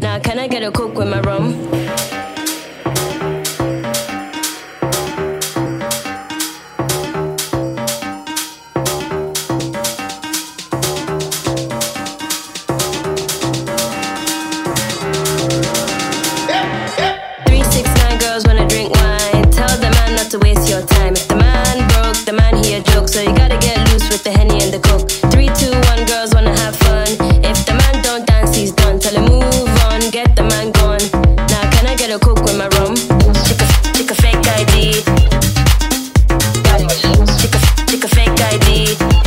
Now can I get a coke with my rum? Chick a, fake ID. Chick a fake ID.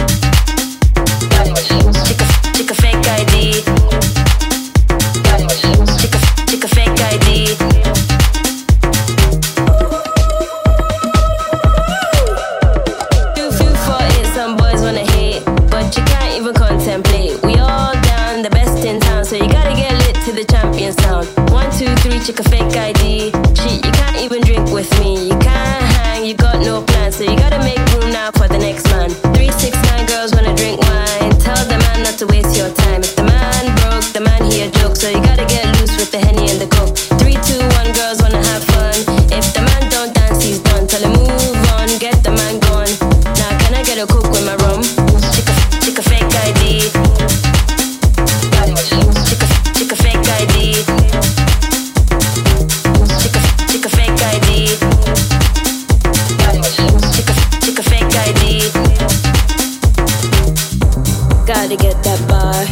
Gotta get that bar.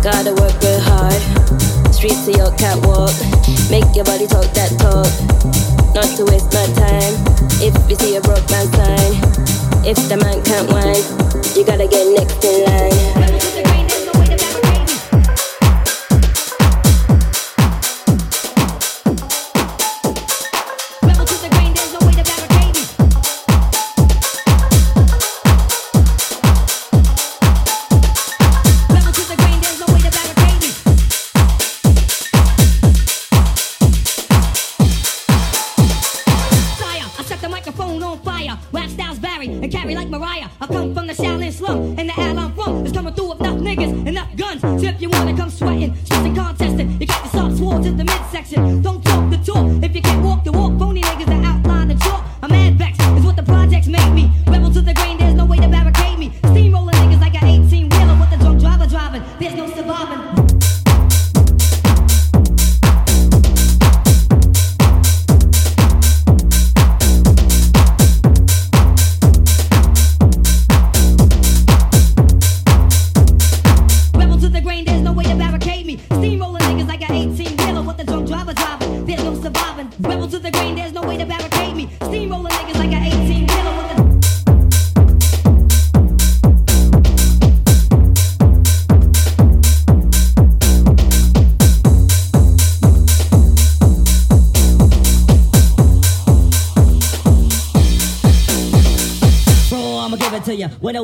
Gotta work real hard. Streets of your catwalk. Make your body talk that talk. Not to waste my time. If you see a broke man sign. If the man can't whine, you gotta get next in line.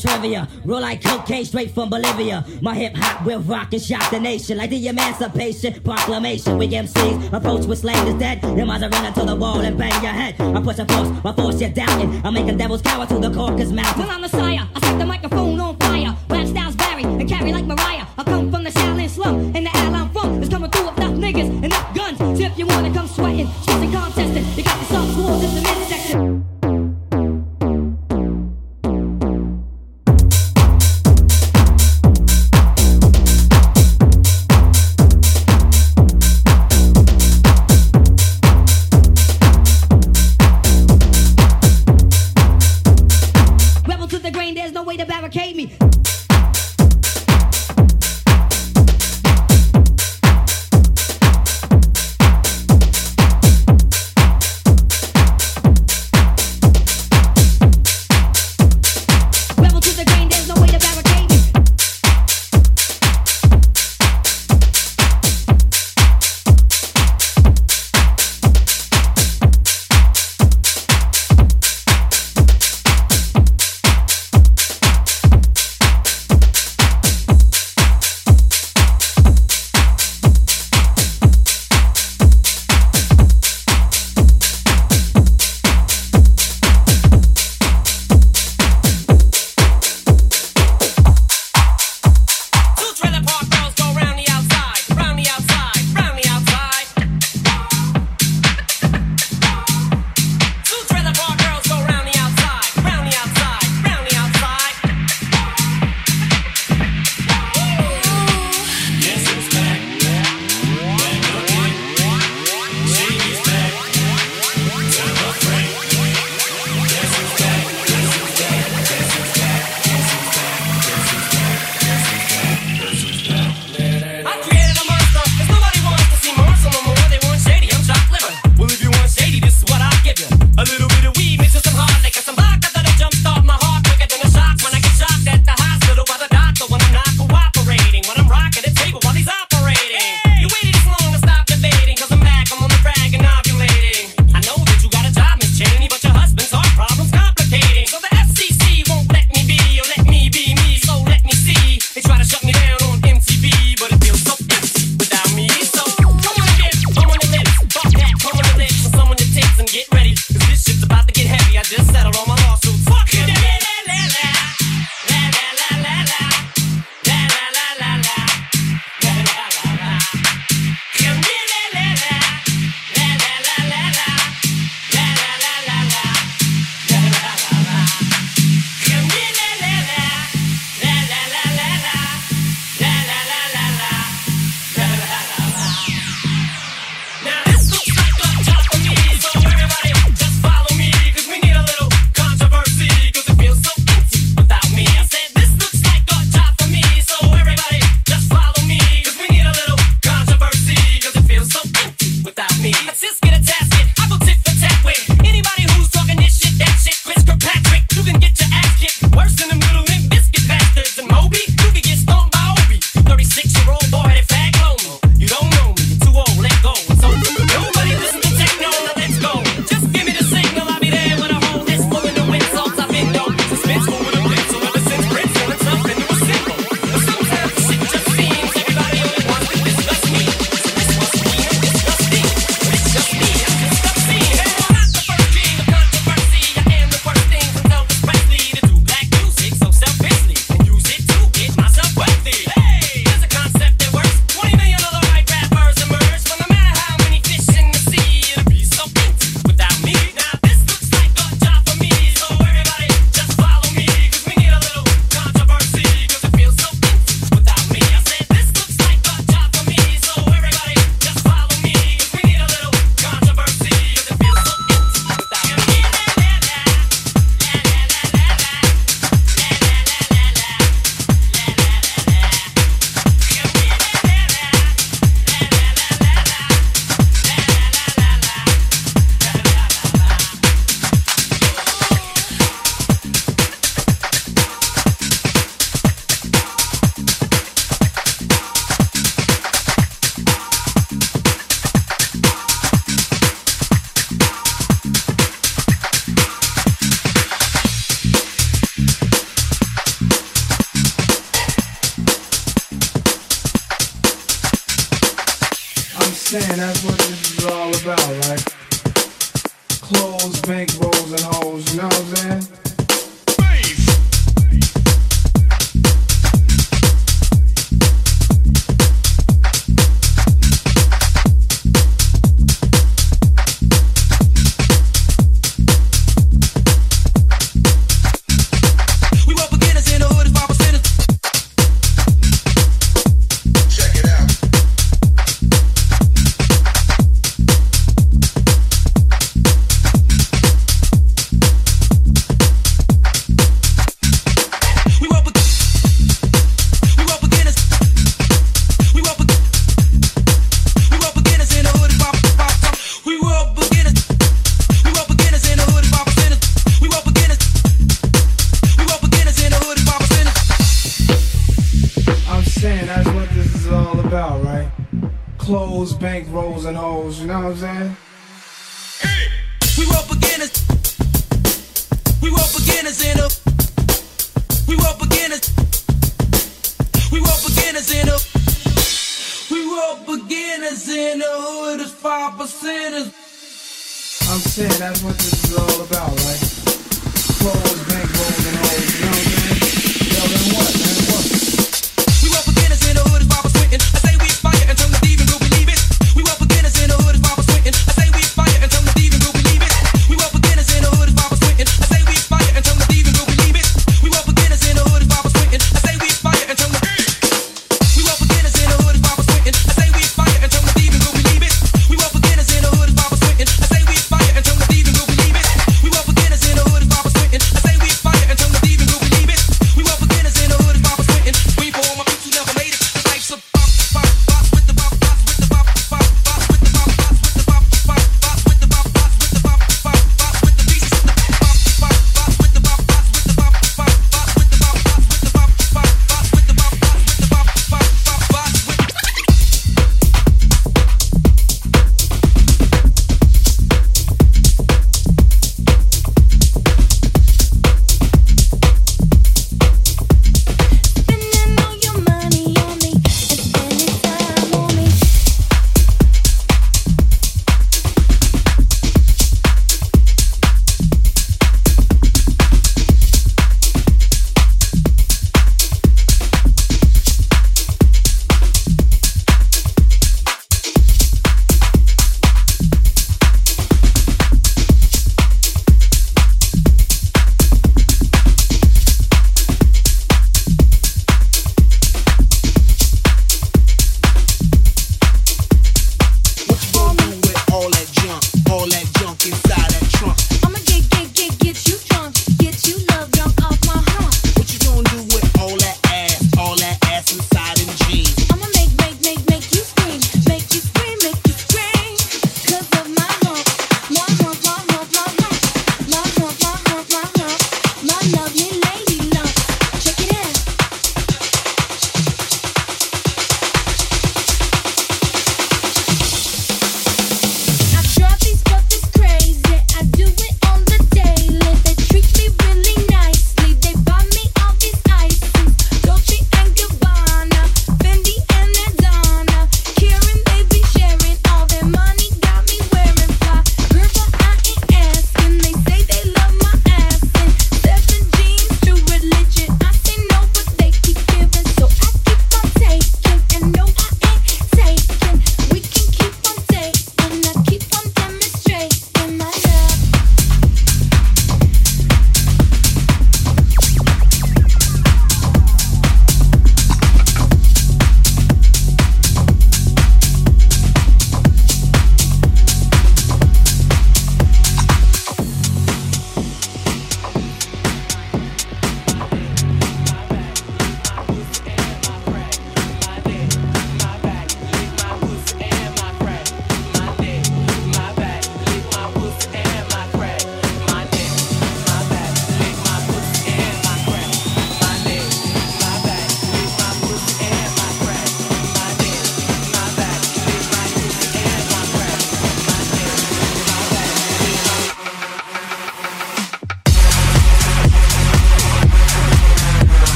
Trivia. Roll like cocaine straight from Bolivia. My hip hop will rock and shock the nation like the Emancipation Proclamation. We MCs approach with slang is dead. Your minds are running to the wall and bang your head. I push a force, my force you're doubting. I'm making devils cower to the Caucasus Mountain. Well, I'm the sire. I set the microphone on fire. Rap styles vary and carry like Mariah. I come from the Shaolin slum and the al I'm from is coming through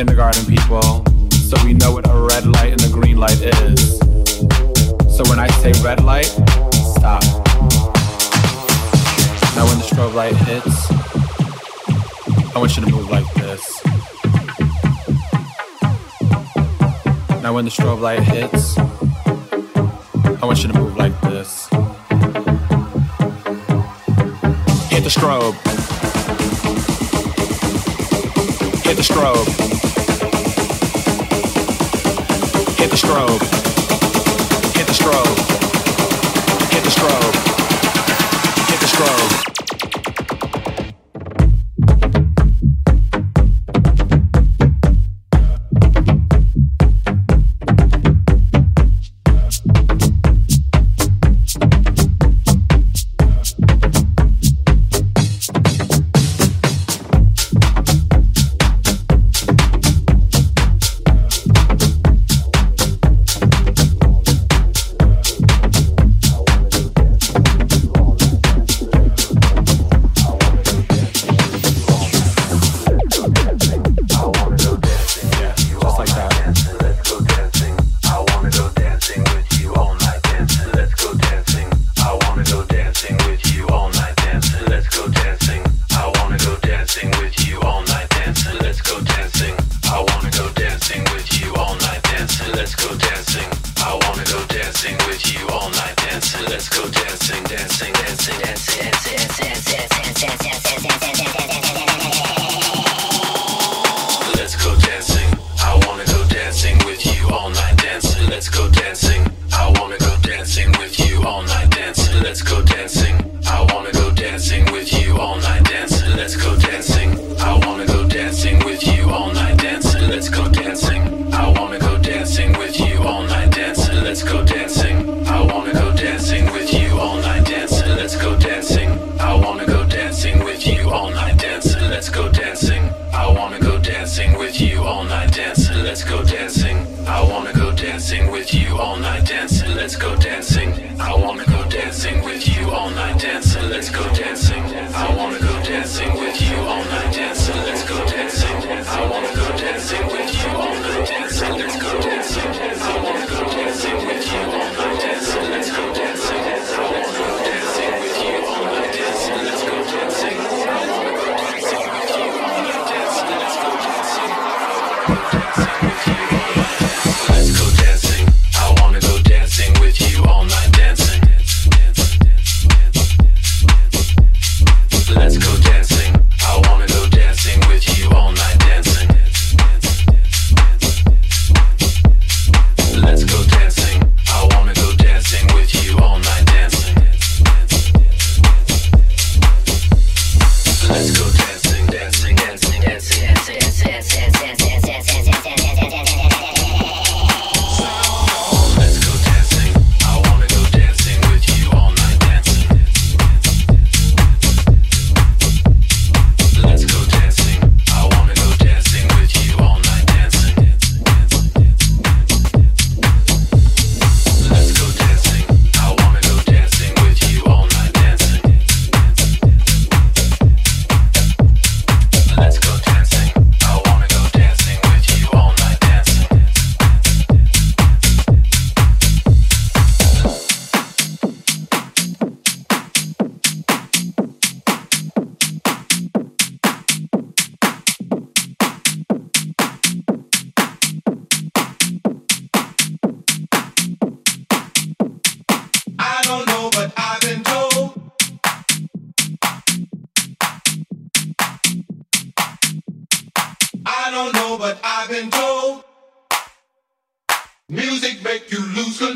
Kindergarten people, so we know what a red light and a green light is. So when I say red light, stop. Now when the strobe light hits, I want you to move like this. Now when the strobe light hits, I want you to move like this. Hit the strobe. Hit the strobe. The strobe.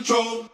Control.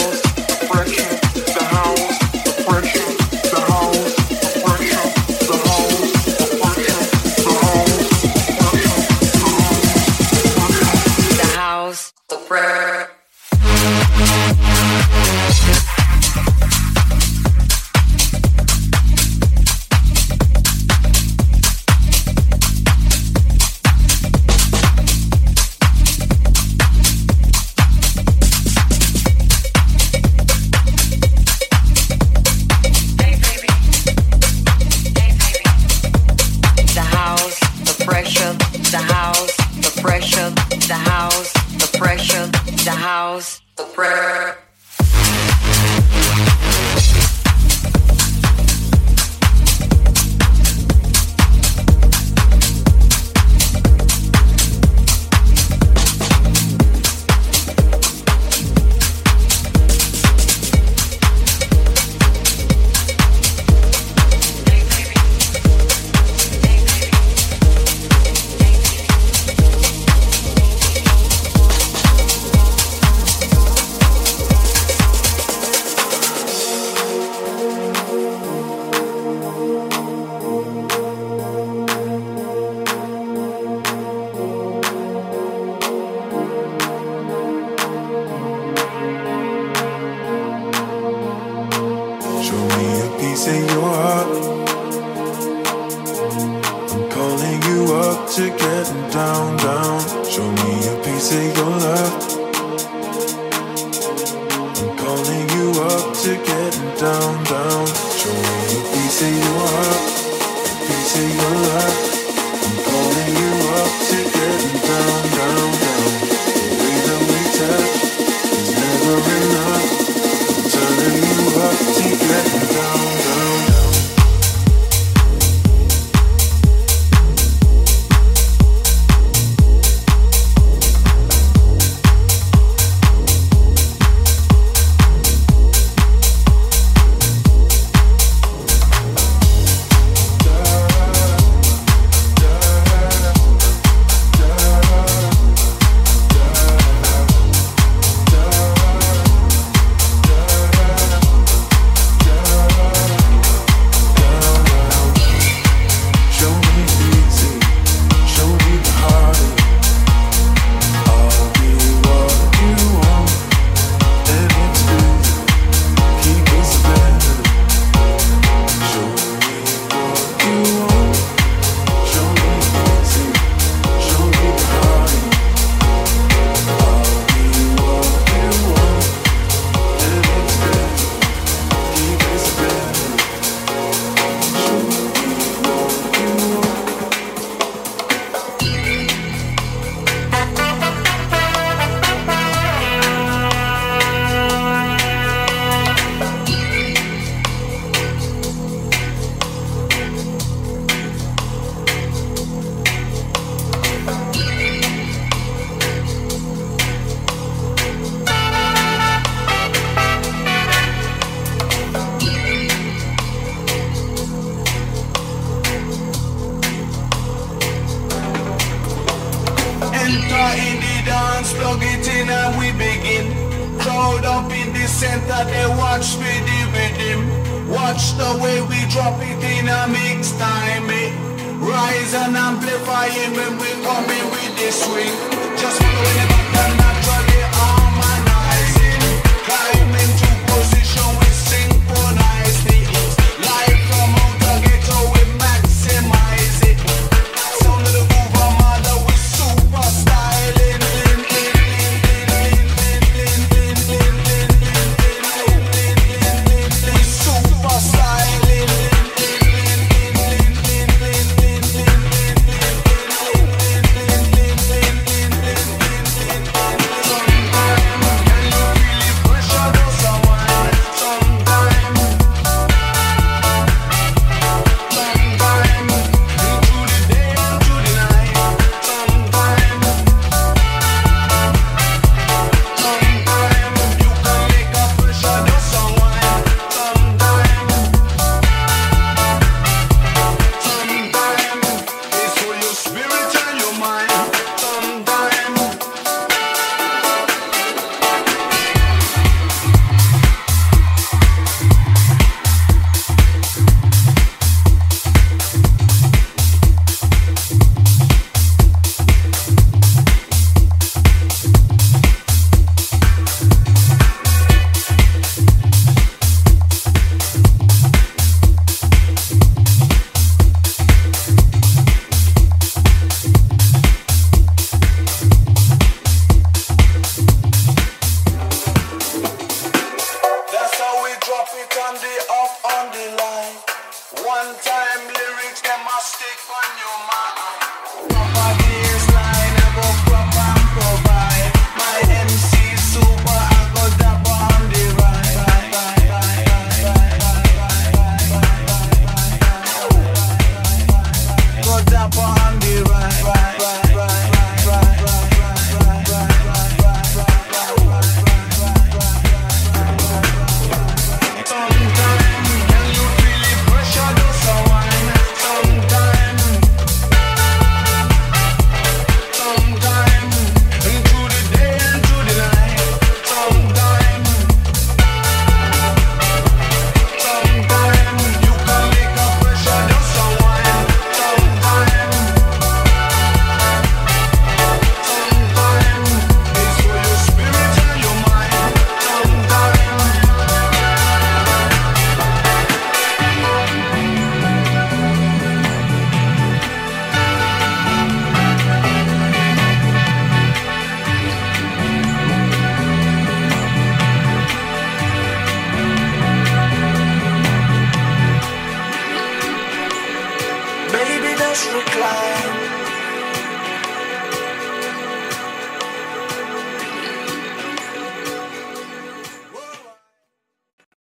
breath. down, down. Rise and amplify it when we coming with this swing. Just following it up and naturally. Ah.